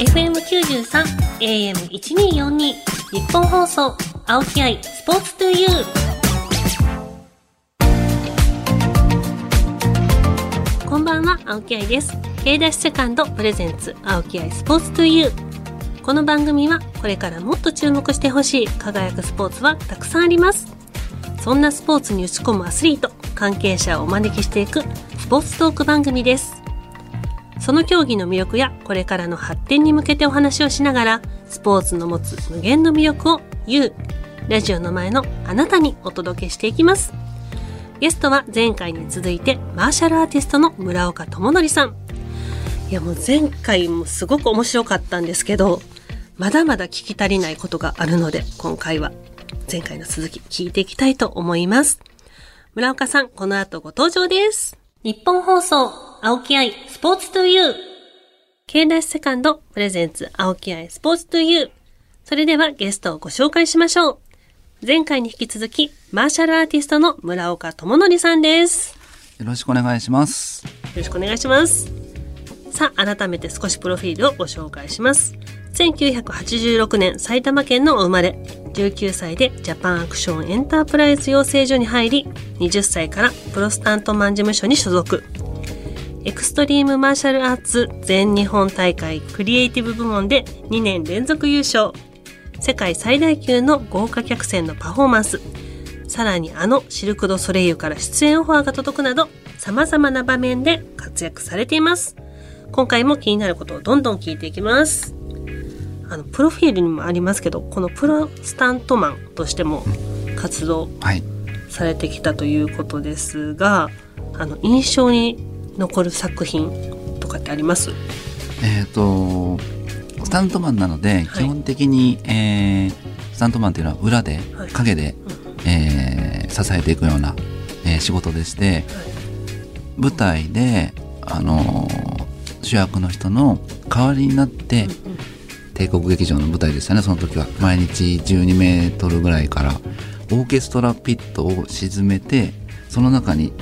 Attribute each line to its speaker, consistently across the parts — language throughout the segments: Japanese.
Speaker 1: FM93 AM1242 日本放送青木愛スポーツトゥユー。こんばんは青木愛です。K ダッシュセカンドプレゼンツ青木愛スポーツトゥユー。この番組はこれからもっと注目してほしい輝くスポーツはたくさんあります。そんなスポーツに打ち込むアスリート関係者をお招きしていくスポーツトーク番組です。その競技の魅力やこれからの発展に向けてお話をしながら、スポーツの持つ無限の魅力を You、ラジオの前のあなたにお届けしていきます。ゲストは前回に続いてマーシャルアーティストの村岡智則さん。いやもう前回もすごく面白かったんですけど、まだまだ聞き足りないことがあるので、今回は前回の続き聞いていきたいと思います。村岡さん、この後ご登場です。日本放送青木愛スポーツトゥユー。K ダッシュセカンドプレゼンツ青木愛スポーツトゥユー。それではゲストをご紹介しましょう。前回に引き続き、マーシャルアーティストの村岡智則さんです。
Speaker 2: よろしくお願いします。よ
Speaker 1: ろしくお願いします。さあ、改めて少しプロフィールをご紹介します。1986年埼玉県のお生まれ19歳でジャパンアクションエンタープライズ養成所に入り20歳からプロスタントマン事務所に所属エクストリームマーシャルアーツ全日本大会クリエイティブ部門で2年連続優勝。世界最大級の豪華客船のパフォーマンス。さらにあのシルク・ド・ソレイユから出演オファーが届くなど様々な場面で活躍されています。今回も気になることをどんどん聞いていきます。あの、プロフィールにもありますけど、このプロスタントマンとしても活動されてきたということですが、あの、印象に残る作品とかってあります？
Speaker 2: えっ、とスタントマンなので、基本的に、えー、スタントマンっていうのは裏で、はい、影で、うん、えー、支えていくような、えー、仕事でして、はい、舞台で、あのー、主役の人の代わりになって、うんうん、帝国劇場の舞台でしたねその時は。毎日12メートルぐらいからオーケストラピットを沈めてその中に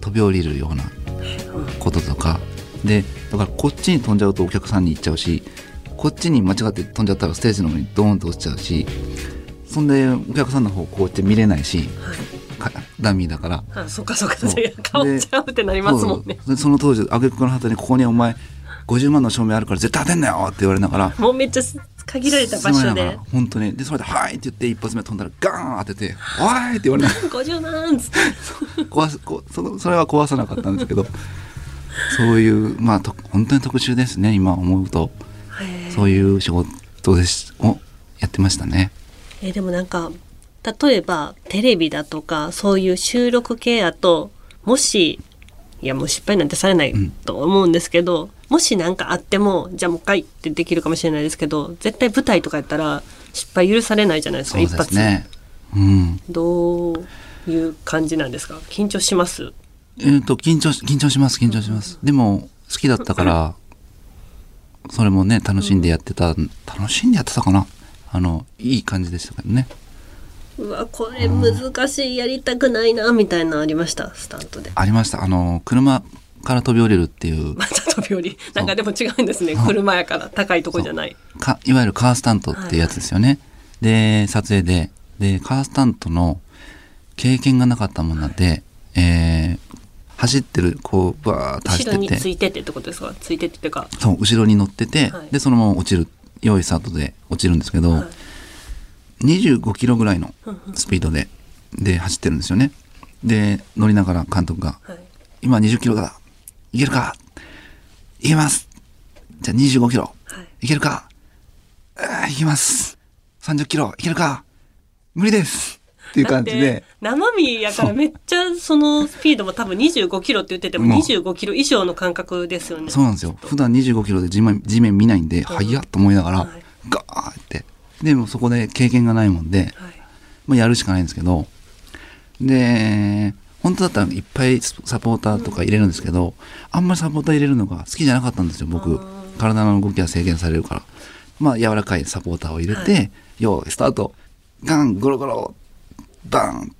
Speaker 2: 飛び降りるようなこととか。でだからこっちに飛んじゃうとお客さんに行っちゃうしこっちに間違って飛んじゃったらステージの上にドーンと落ちちゃうしそんでお客さんの方こうやって見れないし、はい、ダミーだから。
Speaker 1: あそっかそっか。変わっちゃうってなりますもんね。
Speaker 2: その当時挙句の果てにここにお前50万の証明あるから絶対当てんなよって言われながら
Speaker 1: もうめっちゃ限られた場所で。
Speaker 2: 本当に。でそれで「はい」って言って一発目飛んだらガーン当てて「おい!」って言われながら
Speaker 1: 50万っつって。
Speaker 2: 壊すこそそれは壊さなかったんですけどそういうまあと本当に特殊ですね今思うと。そういう仕事ですをやってましたね。
Speaker 1: えでもなんか例えばテレビだとかそういう収録系やともしいやもう失敗なんてされないと思うんですけど、うん、もし何かあってもじゃあもう一回ってできるかもしれないですけど絶対舞台とかやったら失敗許されないじゃないですか、ね、一発、うん、どういう感じなんですか？緊張します？
Speaker 2: えっ、と、緊張し、緊張します、緊張します。でも、好きだったから、それもね、楽しんでやってた、楽しんでやってたかな？あの、いい感じでしたけどね。
Speaker 1: うわ、これ難しい、やりたくないな、みたいなありました、スタントで。
Speaker 2: ありました。あの、車から飛び降りるっていう。
Speaker 1: また飛び降り。なんかでも違うんですね。車やから高いとこじゃない。
Speaker 2: かいわゆるカースタントっていうやつですよね。はいはい、で、撮影で。で、カースタントの経験がなかったもんなんで、えー、走ってるこうバーッと走ってて。後ろ
Speaker 1: についてってってことですか？ついてってってか。
Speaker 2: そう後ろに乗ってて、はい、でそのまま落ちる。用意スタートで落ちるんですけど、はい、25キロぐらいのスピードでで走ってるんですよね。で乗りながら監督が「はい、今20キロだいけるか？いけます。じゃあ25キロ、はい、いけるか？いけます。30キロ。いけるか？無理です。っていう感じで。
Speaker 1: 生身やからめっちゃそのスピードも多分25キロって言ってても25キロ以上の感覚ですよね。
Speaker 2: そうなんですよ。普段25キロで地面地面見ないんで、速っと思いながら、ガーって。でもそこで経験がないもんで、まあやるしかないんですけど、で、本当だったらいっぱいサポーターとか入れるんですけど、あんまりサポーター入れるのが好きじゃなかったんですよ、僕。体の動きは制限されるから。まあ柔らかいサポーターを入れて、はい、よスタート、ガン、ゴロゴロバーン。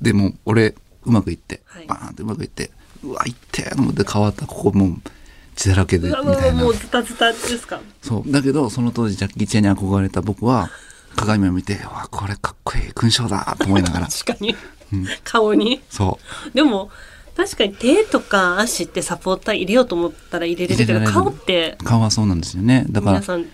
Speaker 2: でも俺うまくいって、はい、バーンってうまくいってうわいってと思って変わった。ここもう血だらけでみたいな。
Speaker 1: もうズタズタですか？
Speaker 2: そう。だけどその当時ジャッキー・チェンに憧れた僕は鏡を見て「わこれかっこいい勲章だ」と思いながら。
Speaker 1: 確かに、
Speaker 2: うん
Speaker 1: 顔に。
Speaker 2: そう。
Speaker 1: でも確かに手とか足ってサポーター入れようと思ったら入れれるけど顔って
Speaker 2: 顔はそうなんですよね。だから
Speaker 1: 皆さん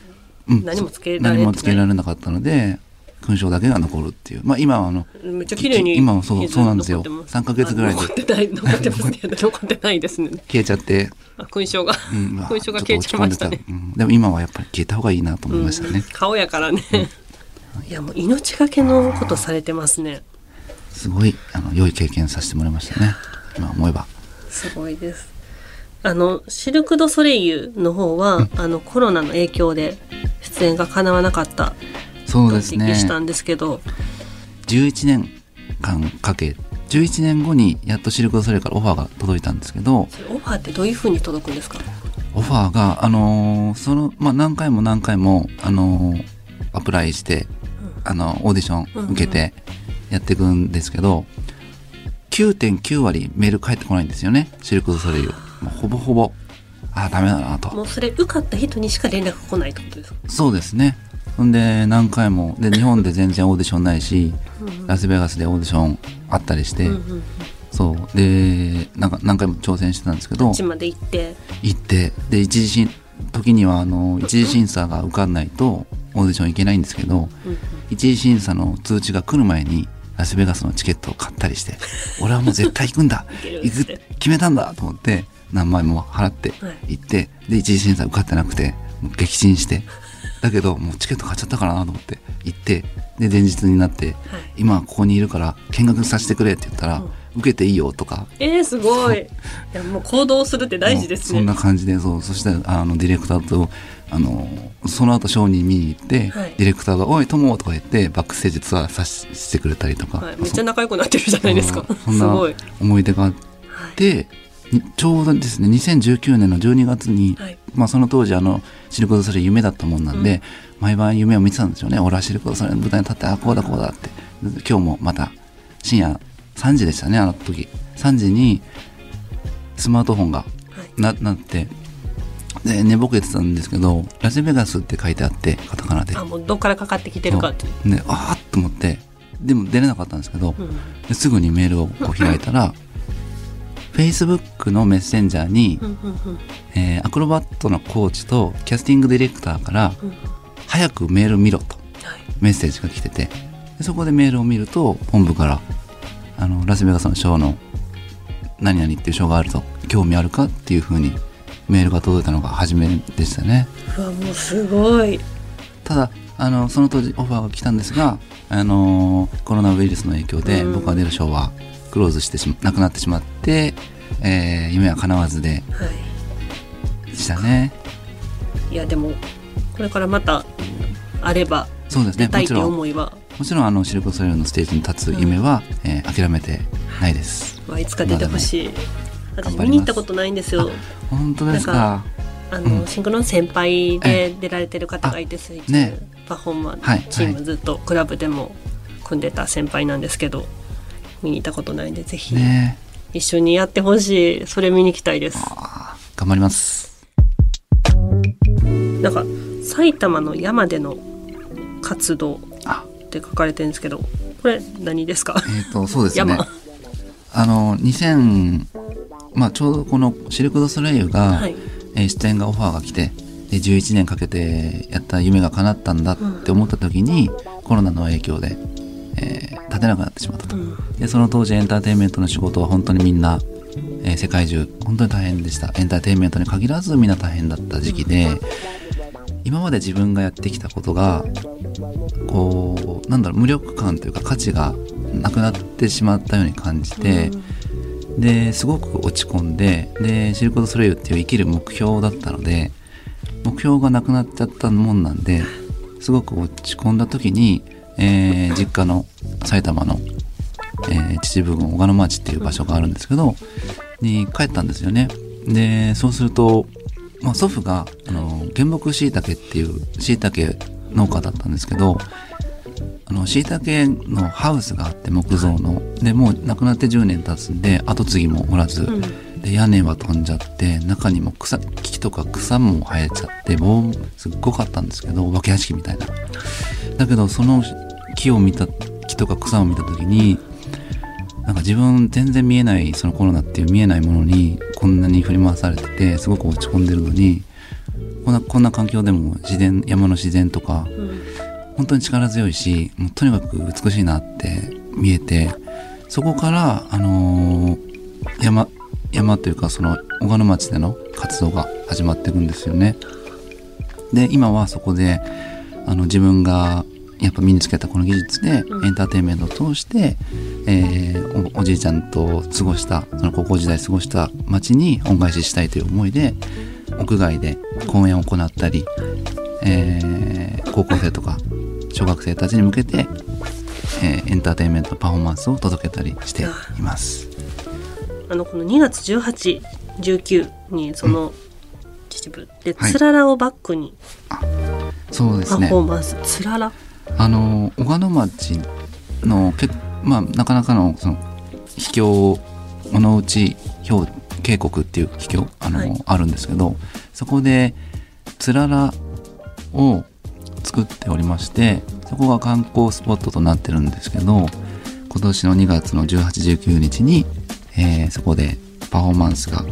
Speaker 2: うん。
Speaker 1: 何もつけられてない。
Speaker 2: 何もつけられなかったので勲章だけが残るっていう。まあ今はあの
Speaker 1: めっちゃ綺麗に
Speaker 2: 今はそう
Speaker 1: 傷
Speaker 2: そうなんですよ。
Speaker 1: 残ってます
Speaker 2: 3ヶ月ぐらいで。
Speaker 1: あ残ってない残ってます。けど 残ってないですね。
Speaker 2: 消えちゃって、
Speaker 1: あ勲章が。
Speaker 2: うん。
Speaker 1: 勲章が消えちゃいましたね。
Speaker 2: うん。でも今はやっぱり消えた方がいいなと思いましたね、
Speaker 1: 顔やからね、いやもう命がけのことされてますね
Speaker 2: すごいあの良い経験させてもらいましたね。今思えば。
Speaker 1: すごいです。あのシルク・ド・ソレイユの方は、あのコロナの影響で出演が叶わなかった
Speaker 2: そうですね。
Speaker 1: したんですけど。
Speaker 2: 11年間かけ11年後にやっとシルク・ドゥソレイユからオファーが届いたんですけど。
Speaker 1: オファーってどういうふうに届くんですか？
Speaker 2: オファーがあのーその、まあ、何回も何回も、あのーアプライして、あのオーディション受けてやっていくんですけど、9.9割メール返ってこないんですよね。シルク・ドゥソレイユ。もうほぼほぼ。ああダメだなと。
Speaker 1: もうそれ受かった人にしか連絡来ないってことですか？
Speaker 2: そうですね。ほんで何回も。で日本で全然オーディションないしラスベガスでオーディションあったりして、
Speaker 1: うんうん。
Speaker 2: そう。でなんか何回も挑戦してたんですけど
Speaker 1: こっちまで行って？
Speaker 2: 行って。で一次審時にはあの一次審査が受かんないとオーディション行けないんですけど
Speaker 1: うんうん。
Speaker 2: 一次審査の通知が来る前にラスベガスのチケットを買ったりして 俺はもう絶対行くんだ。
Speaker 1: 行
Speaker 2: く決めたんだ。と思って何万円も払って
Speaker 1: はい
Speaker 2: 行ってで一次審査受かってなくてもう撃沈して。だけどもうチケット買っちゃったからなと思って行ってで前日になって
Speaker 1: はい。
Speaker 2: 今はここにいるから見学させてくれって言ったら、
Speaker 1: うん。
Speaker 2: 受けていいよとか。
Speaker 1: えー、すごい。いやもう行動するって大事ですね。
Speaker 2: そんな感じでそう。そしてあのディレクターとあのその後ショーに見に行って、
Speaker 1: はい。
Speaker 2: ディレクターが「おい友」とか言ってバックステージツアーさししてくれたりとか、
Speaker 1: はい、めっちゃ仲良くなってるじゃないですか。
Speaker 2: そ そんな思い出があって、にちょうどですね2019年の12月に、
Speaker 1: はい。
Speaker 2: まあ、その当時あのシルク・ドゥソレイユ夢だったもんなんで、毎晩夢を見てたんですよね俺はシルク・ドゥソレイユの舞台に立ってあこうだこうだって。今日もまた深夜3時でしたねあの時。3時にスマートフォンが
Speaker 1: はい。
Speaker 2: ななってで寝ぼけてたんですけどラスベガスって書いてあってカタカナで。
Speaker 1: あもうどっからかかってきてるかって。
Speaker 2: あーっと思って。でも出れなかったんですけど、
Speaker 1: うん。
Speaker 2: ですぐにメールをこう開いたら Facebook のメッセンジャーに、えーアクロバットのコーチとキャスティングディレクターから
Speaker 1: うん「
Speaker 2: 早くメール見ろ」と
Speaker 1: はい。
Speaker 2: メッセージが来ててでそこでメールを見ると本部からあのラスベガスのショーの何々っていうショーがあると興味あるかっていうふうにメールが届いたのが初めでしたね。
Speaker 1: うわもうすごい。
Speaker 2: ただあのその当時オファーが来たんですがあのコロナウイルスの影響で
Speaker 1: うん。
Speaker 2: 僕が出るショーはクローズしてしまなくなってしまって、えー夢は叶わずで
Speaker 1: は
Speaker 2: したね。
Speaker 1: いいやでもこれからまたあれば
Speaker 2: そうですね。もちろん
Speaker 1: 思いは。
Speaker 2: もちろんあのシルク・ソレイユのステージに立つ夢は、えー諦めてないです。
Speaker 1: まあいつか出てほしい。私見に行ったことないんですよ
Speaker 2: 本当ですか？
Speaker 1: あの、
Speaker 2: うん。
Speaker 1: シンクロの先輩で出られてる方がいて水中、
Speaker 2: ね
Speaker 1: パフォーマン
Speaker 2: はい
Speaker 1: チームずっとクラブでも組んでた先輩なんですけど見に行ったことないんでぜひ
Speaker 2: ね。
Speaker 1: 一緒にやってほしいそれ見に行きたいです。
Speaker 2: 頑張ります。
Speaker 1: なんか埼玉の山での活動
Speaker 2: あ。
Speaker 1: って書かれてるんですけどこれ何ですか？
Speaker 2: えっ、とそうですね。
Speaker 1: 山。
Speaker 2: あの2000まあちょうどこのシルク・ドゥ・ソレイユが、
Speaker 1: はい。
Speaker 2: えー出演がオファーが来てで11年かけてやった夢が叶ったんだって思った時に、コロナの影響で、えー立てなくなってしまったと、
Speaker 1: うん。
Speaker 2: でその当時エンターテインメントの仕事は本当にみんな、えー世界中本当に大変でした。エンターテインメントに限らずみんな大変だった時期で、今まで自分がやってきたことがこうなんだろう無力感というか価値がなくなってしまったように感じて、ですごく落ち込んででシルク・ド・ソレイユっていう生きる目標だったので目標がなくなっちゃったもんなんですごく落ち込んだ時に、えー実家の埼玉の、えー秩父郡小鹿野町っていう場所があるんですけどに帰ったんですよね。でそうすると、まあ、祖父があの原木しいたけっていうしいたけ農家だったんですけどあの椎茸のハウスがあって木造の。でもう亡くなって10年経つんで後継ぎもおらず、
Speaker 1: うん。
Speaker 2: で屋根は飛んじゃって中にも草木とか草も生えちゃって棒すっごかったんですけどお化け屋敷みたいな。だけどその木を見た木とか草を見た時になんか自分全然見えないそのコロナっていう見えないものにこんなに振り回されててすごく落ち込んでるのにこんなこんな環境でも自然山の自然とか
Speaker 1: うん
Speaker 2: 本当に力強いしもうとにかく美しいなって見えてそこから、あのー山山というかその小鹿野町での活動が始まっていくんですよね。で今はそこであの自分がやっぱ身につけたこの技術で
Speaker 1: うん
Speaker 2: エンターテインメントを通して、えーおおじいちゃんと過ごしたその高校時代過ごした町に恩返ししたいという思いで屋外で公演を行ったり、えー高校生とか小学生たちに向けて、えーエンターテインメントパフォーマンスを届けたりしています。
Speaker 1: あのこの2月18、19にその秩父で
Speaker 2: はい
Speaker 1: つららをバックに
Speaker 2: そうですね。
Speaker 1: パフォーマンス、つらら？
Speaker 2: あの小鹿野町のけまあなかなかのその秘境尾の内氷渓谷っていう秘境あの、
Speaker 1: はい。
Speaker 2: あるんですけどそこでつららを作っておりましてそこが観光スポットとなってるんですけど今年の2月の1819日に、えーそこでパフォーマンスが、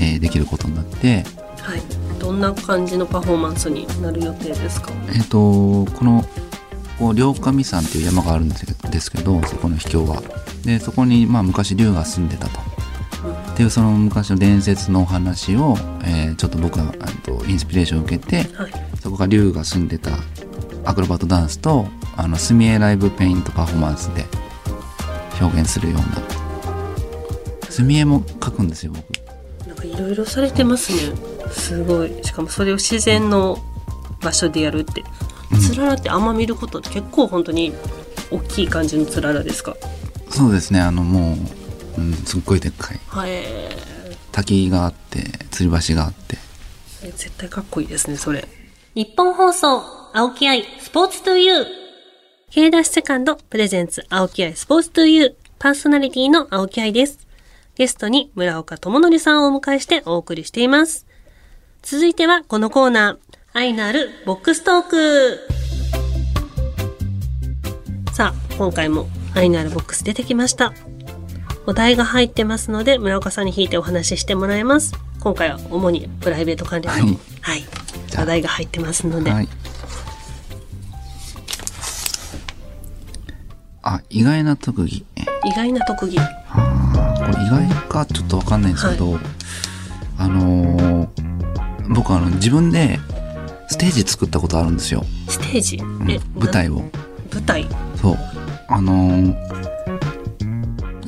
Speaker 2: えーできることになって
Speaker 1: はい。どんな感じのパフォーマンスになる予定ですか？
Speaker 2: えっ、とこのこう両神山っていう山があるんですけどそこの秘境は。でそこにまあ昔竜が住んでたと。っていうその昔の伝説のお話を、えーちょっと僕はあとインスピレーションを受けて
Speaker 1: はい
Speaker 2: そこが竜が住んでたアクロバットダンスとあの墨絵ライブペイントパフォーマンスで表現するような。墨絵も描くんですよ僕。
Speaker 1: なんかいろいろされてますね。すごい。しかもそれを自然の場所でやるって。
Speaker 2: うん。
Speaker 1: つららってあんま見ることって結構本当に大きい感じのつららですか？
Speaker 2: そうですね。あのもう、うん、すっごいでっかい。
Speaker 1: はい
Speaker 2: 滝があって吊り橋があって。
Speaker 1: 絶対かっこいいですねそれ日本放送青木愛スポーツトゥユー K ダッシュセカンドプレゼンツ青木愛スポーツトゥユーパーソナリティの青木愛です。ゲストに村岡智則さんをお迎えしてお送りしています。続いてはこのコーナー。愛のあるボックストークさあ今回も愛のあるボックス出てきました。お題が入ってますので村岡さんに引いてお話ししてもらいます。今回は主にプライベート関連の、
Speaker 2: はい。
Speaker 1: はい、話題が入ってますので、
Speaker 2: はい。あ、意外な特技。
Speaker 1: 意外な特技。
Speaker 2: あーこれ意外かちょっとわかんないんですけど、あのー僕あの自分でステージ作ったことあるんですよ。
Speaker 1: ステージ、
Speaker 2: うん。
Speaker 1: え
Speaker 2: 舞台を。
Speaker 1: 舞台？
Speaker 2: そう。あのー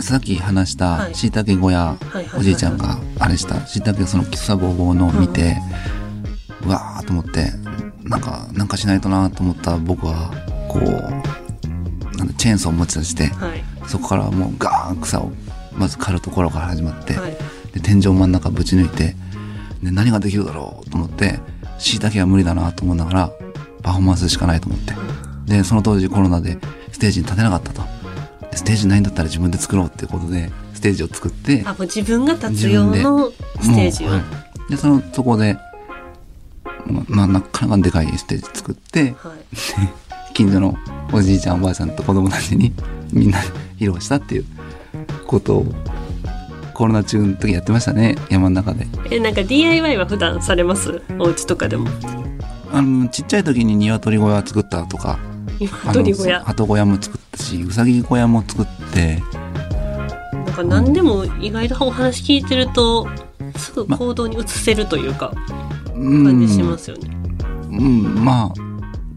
Speaker 2: さっき話した
Speaker 1: はい。
Speaker 2: しいたけ小屋、おじいちゃんがあれした。しいたけその草ぼうぼうのを見て、うわーと思ってなんかなんかしないとなと思った。僕はこうなんだチェーンソーを持ち出して
Speaker 1: はい。
Speaker 2: そこからもうガーン草をまず刈るところから始まって、
Speaker 1: はい。
Speaker 2: で天井真ん中ぶち抜いてで何ができるだろうと思ってしいたけは無理だなと思いながらパフォーマンスしかないと思って。でその当時コロナでステージに立てなかったと。でステージないんだったら自分で作ろうっていうことでステージを作って
Speaker 1: あもう自分が立つ用のステージを、
Speaker 2: はい。でそのそこで、ままあ、なかなかでかいステージ作って
Speaker 1: はい。
Speaker 2: 近所のおじいちゃんおばあちゃんと子供たちに みんな披露したっていうことをコロナ中の時やってましたね山の中で。
Speaker 1: えなんか DIY は普段されます？お家とかでも。
Speaker 2: あのちっちゃい時に鶏小屋作ったとかあの
Speaker 1: 鶏小屋。
Speaker 2: 鳩小屋も作ったしうさぎ小屋も作って。
Speaker 1: なんか何でも意外とお話聞いてるとすぐ行動に移せるというか
Speaker 2: うん。
Speaker 1: 感じしますよね、
Speaker 2: うん、ま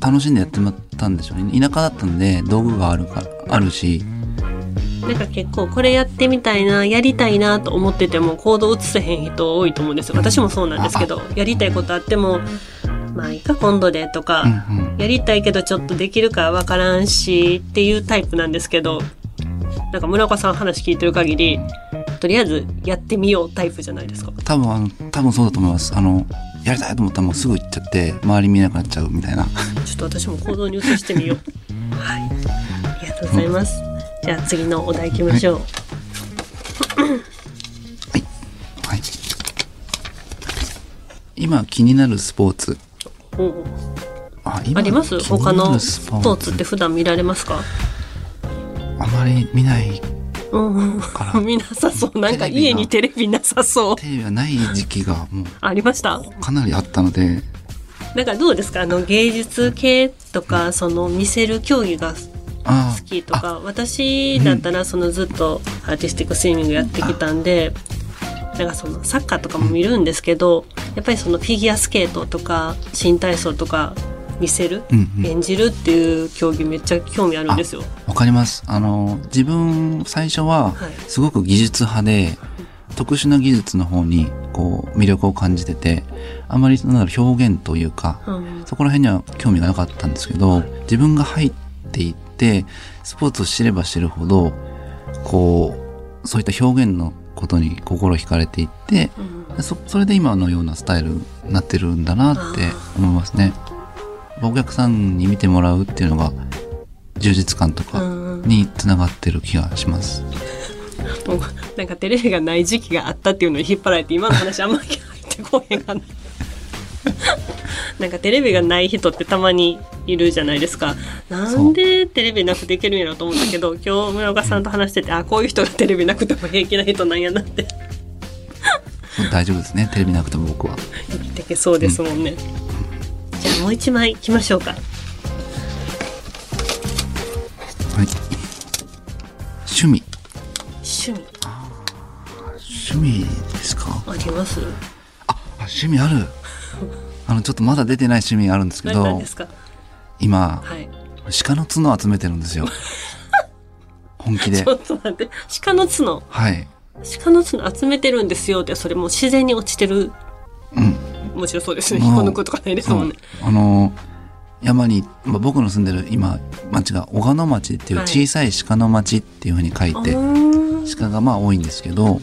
Speaker 2: あ楽しんでやってもらったんでしょうね。田舎だったんで道具があるかあるし。
Speaker 1: なんか結構これやってみたいなやりたいなと思ってても行動移せへん人多いと思うんですよ。私もそうなんですけどやりたいことあってもまあいいか今度でとか、
Speaker 2: うんうん
Speaker 1: やりたいけどちょっとできるかわからんしっていうタイプなんですけどなんか村岡さん話聞いてる限りとりあえずやってみようタイプじゃないですか。
Speaker 2: 多分あの多分そうだと思います。あのやりたいと思ったらもうすぐ行っちゃって周り見えなくなっちゃうみたいな。
Speaker 1: ちょっと私も行動に移してみよう。はい。ありがとうございます、じゃあ次のお題いきましょう、
Speaker 2: は今気になるスポーツ。
Speaker 1: おう
Speaker 2: あ
Speaker 1: ります？他の
Speaker 2: る
Speaker 1: スポーツって普段見られますか？
Speaker 2: あまり見ない
Speaker 1: うん
Speaker 2: から
Speaker 1: 見なさそう。なんか家にテレビなさそう。
Speaker 2: テレビがない時期がも
Speaker 1: ありました？
Speaker 2: うかなりあったので、
Speaker 1: なんかどうですか？あの芸術系とかその見せる競技が
Speaker 2: あ
Speaker 1: 好きとか。私だったらそのずっとアーティスティックスイミングやってきたんでなんかそのサッカーとかも見るんですけどやっぱりそのフィギュアスケートとか新体操とか見せる
Speaker 2: うんうん
Speaker 1: 演じるっていう競技めっちゃ興味あるんですよ。
Speaker 2: わかります。あの、自分、最初は
Speaker 1: はい、
Speaker 2: すごく技術派で、特殊な技術の方に、こう、魅力を感じてて、あまり、なんだろう、表現というか、
Speaker 1: うん
Speaker 2: そこら辺には興味がなかったんですけど、自分が入っていって、スポーツを知れば知るほど、こう、そういった表現のことに心惹かれていって、
Speaker 1: うん
Speaker 2: そそれで今のようなスタイルになってるんだなって思いますね。お客さんに見てもらうっていうのが充実感とか
Speaker 1: うん
Speaker 2: につながってる気がします。
Speaker 1: もうなんかテレビがない時期があったっていうのに引っ張られて今の話あんまり入ってこへんかな。なんかテレビがない人ってたまにいるじゃないですか。なんでテレビなくていけるんやろと思ったけど今日村岡さんと話しててあこういう人がテレビなくても平気な人なんやなって
Speaker 2: 大丈夫ですね。テレビなくても僕は。
Speaker 1: 生きていけそうですもんね。じゃあもう一枚いきましょうか。
Speaker 2: はい。趣味。
Speaker 1: 趣味
Speaker 2: 趣味ですか？
Speaker 1: あります？
Speaker 2: あ、趣味ある。あの、ちょっとまだ出てない趣味があるんですけど
Speaker 1: 何なんで、すか？
Speaker 2: 今、
Speaker 1: はい。
Speaker 2: 鹿の角を集めてるんですよ。本気で
Speaker 1: ちょ。っと待って。鹿の角？
Speaker 2: はい。
Speaker 1: 鹿の角集めてるんですよってそれもう自然に落ちてる
Speaker 2: うん。
Speaker 1: もちろんそうですね。
Speaker 2: うん
Speaker 1: 引っこ抜くとかないですもんね、
Speaker 2: あの山に、まあ、僕の住んでる今町が小鹿野町っていう
Speaker 1: はい。
Speaker 2: 小さい鹿の町っていうふうに書い
Speaker 1: あ
Speaker 2: て、
Speaker 1: ー。
Speaker 2: 鹿がまあ多いんですけど、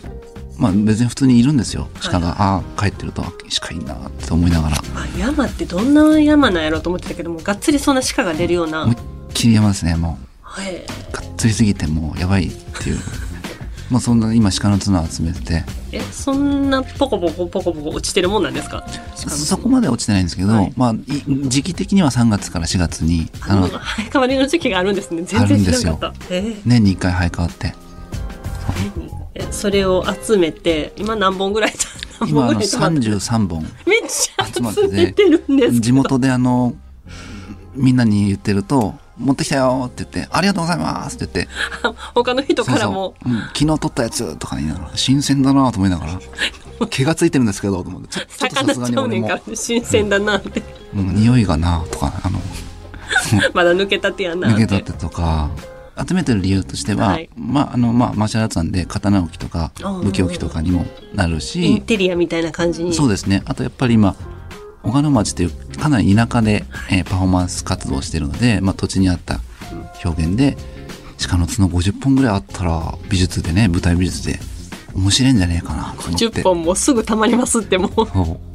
Speaker 2: まあ、別に普通にいるんですよ。鹿が、
Speaker 1: はい
Speaker 2: ああ帰ってるとあ鹿いいなって思いながら。
Speaker 1: あ山ってどんな山なんやろうと思ってたけどもがっつりそんな鹿が出るような。
Speaker 2: 思いっきり山ですねも
Speaker 1: はい、
Speaker 2: うがっつりすぎてもうやばいっていうまあそんな今鹿の角を集めて。て
Speaker 1: えそんなポコポコポコポコ落ちてるもんなんですか？
Speaker 2: そこまで落ちてないんですけど、
Speaker 1: はい。
Speaker 2: まあい時期的には3月から4月に
Speaker 1: あの生え変わりの時期があるんですね。全然知らなかった。えー
Speaker 2: 年に1回生え変わって。
Speaker 1: えそれを集めて今何本ぐらい何
Speaker 2: 今あの
Speaker 1: 本ぐらい集まって
Speaker 2: 33本
Speaker 1: めっちゃ
Speaker 2: 集
Speaker 1: めてるんです
Speaker 2: 地元であのみんなに言ってると「持ってきたよ」って言って「ありがとうございます」って言って。
Speaker 1: 他の人からも。
Speaker 2: そうそう、うん、昨日取ったやつとか言いながら新鮮だなと思いながら。毛がついてるんですけどと思って。ちょっと
Speaker 1: 魚
Speaker 2: さすがに俺
Speaker 1: 新鮮だなって、
Speaker 2: もう匂いがなとかあの
Speaker 1: まだ抜けたてやなって。
Speaker 2: 抜けたってとか。集めてる理由としては、
Speaker 1: はい。
Speaker 2: まああのまあマーシャルアーツなんで刀置きとか
Speaker 1: うん
Speaker 2: 武器置きとかにもなる
Speaker 1: イン
Speaker 2: し
Speaker 1: テリアみたいな感じに。
Speaker 2: そうですね。あとやっぱり今小鹿野町っていうかなり田舎で、えーパフォーマンス活動をしてるので、まあ、土地にあった表現で鹿の角50本ぐらいあったら美術でね舞台美術で面白いんじゃねえかなと思って。
Speaker 1: 10本もすぐたまりますってもう。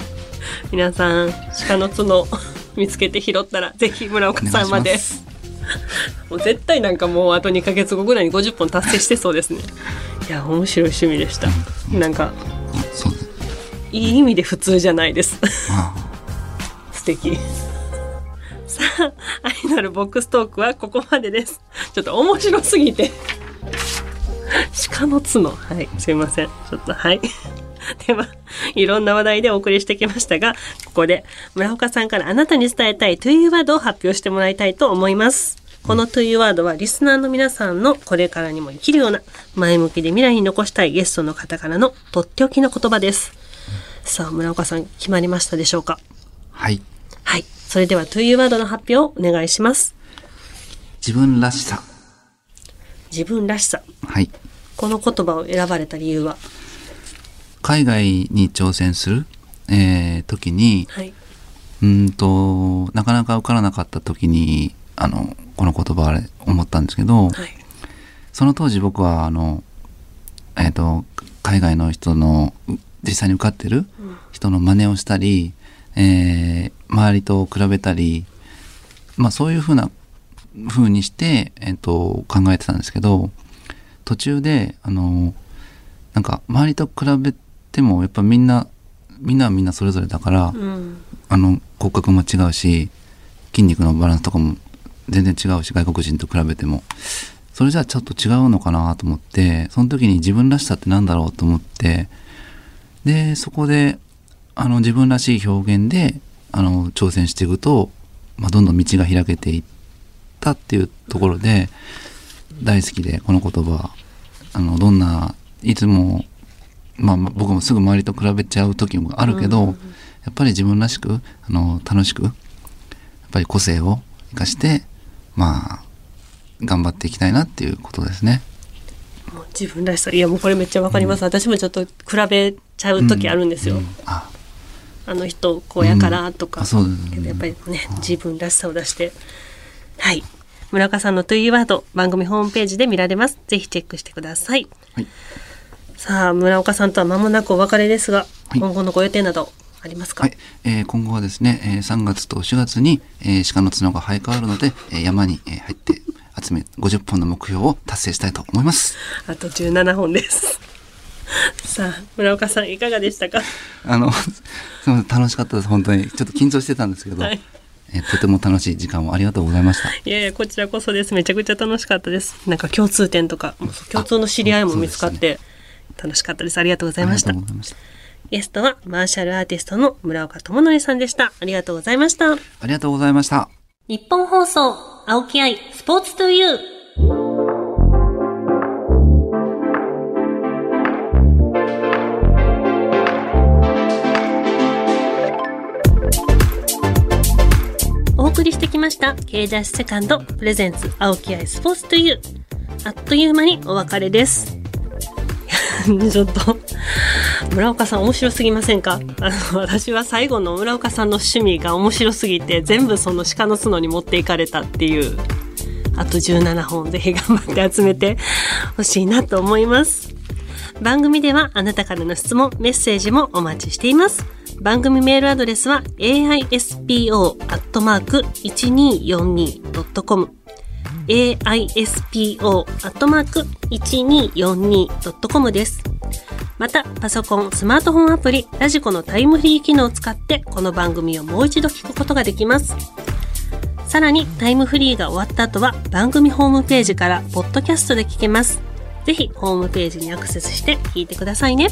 Speaker 1: 皆さん鹿の角見つけて拾ったらぜひ村岡さんまで。もう絶対なんかもうあと2ヶ月後ぐらいに50本達成してそうですね。いや面白い趣味でした。なんか
Speaker 2: そうです
Speaker 1: いい意味で普通じゃないです。
Speaker 2: あ。
Speaker 1: 素敵さあ愛のあるボックストークはここまでです。ちょっと面白すぎて。鹿の角。はいすいません。ちょっとはい。ではいろんな話題でお送りしてきましたがここで村岡さんからあなたに伝えたいというワードを発表してもらいたいと思います。このというワードはリスナーの皆さんのこれからにも生きるような前向きで未来に残したいゲストの方からのとっておきの言葉です。さあ村岡さん決まりましたでしょうか？
Speaker 2: はい。
Speaker 1: はい。それでは、というワードの発表をお願いします。
Speaker 2: 自分らしさ
Speaker 1: 自分らしさ。
Speaker 2: はい
Speaker 1: この言葉を選ばれた理由は？
Speaker 2: 海外に挑戦する、えー時に
Speaker 1: はい。
Speaker 2: うーんとなかなか受からなかった時にあのこの言葉を思ったんですけど、
Speaker 1: はい。
Speaker 2: その当時僕はあの、えー、と海外の人のう実際に受かってる人の真似をしたり、えー周りと比べたり、まあ、そういうふうな風にして、えー、と考えてたんですけど途中であのなんか周りと比べてもやっぱみんなみんなはみんなそれぞれだから、
Speaker 1: うん。
Speaker 2: あの骨格も違うし筋肉のバランスとかも全然違うし外国人と比べてもそれじゃあちょっと違うのかなと思ってその時に自分らしさってなんだろうと思ってでそこであの自分らしい表現であの挑戦していくと、まあ、どんどん道が開けていったっていうところで大好きでこの言葉あのどんないつも、まあ、まあ僕もすぐ周りと比べちゃう時もあるけど、やっぱり自分らしくあの楽しくやっぱり個性を生かしてまあ頑張っていきたいなっていうことですね。
Speaker 1: 自分らしさ。いや、もうこれめっちゃわかります。私もちょっと比べちゃう時あるんですよ。
Speaker 2: うんあ
Speaker 1: あの人こうやからとか、
Speaker 2: うん。ね。
Speaker 1: やっぱりね自分らしさを出して。はい。村岡さんのというワード番組ホームページで見られます。ぜひチェックしてください。
Speaker 2: はい。
Speaker 1: さあ村岡さんとは間もなくお別れですが、
Speaker 2: はい。
Speaker 1: 今後のご予定などありますか、
Speaker 2: はい、えー今後はですね、えー3月と4月に、えー鹿の角が生え変わるので、えー山に、えー入って集め50本の目標を達成したいと思います。
Speaker 1: あと17本です さあ村岡さんいかがでしたか？
Speaker 2: あの、すいません、楽しかったです。本当に。ちょっと緊張してたんですけど、
Speaker 1: はい
Speaker 2: えーとても楽しい時間をありがとうございました。
Speaker 1: いやいやこちらこそですめちゃくちゃ楽しかったですなんか共通点とか共通の知り合いも見つかって楽しかったですありがとうございました
Speaker 2: ありがとうございました。
Speaker 1: ゲストはマーシャルアーティストの村岡智則さんでした。ありがとうございました。
Speaker 2: ありがとうございました。
Speaker 1: 日本放送、青木愛、スポーツトゥユー。ました K ダッシュセカンドプレゼンツ青木愛スポーツトゥユー。あっという間にお別れです。ちょっと村岡さん面白すぎませんか？あの私は最後の村岡さんの趣味が面白すぎて全部その鹿の角に持っていかれたっていうあと17本ぜひ頑張って集めて ほしいなと思います番組ではあなたからの質問メッセージもお待ちしています番組メールアドレスは aispo.1242.com aispo.1242.com です。また、パソコン、スマートフォンアプリ、ラジコのタイムフリー機能を使って、この番組をもう一度聞くことができます。さらに、タイムフリーが終わった後は、番組ホームページから、ポッドキャストで聞けます。ぜひ、ホームページにアクセスして聞いてくださいね。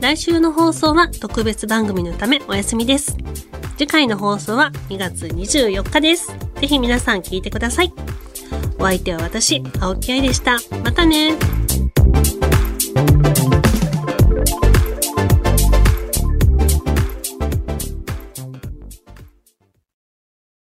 Speaker 1: 来週の放送は特別番組のためお休みです。次回の放送は2月24日です。ぜひ皆さん聞いてください。お相手は私、青木愛でした。またね。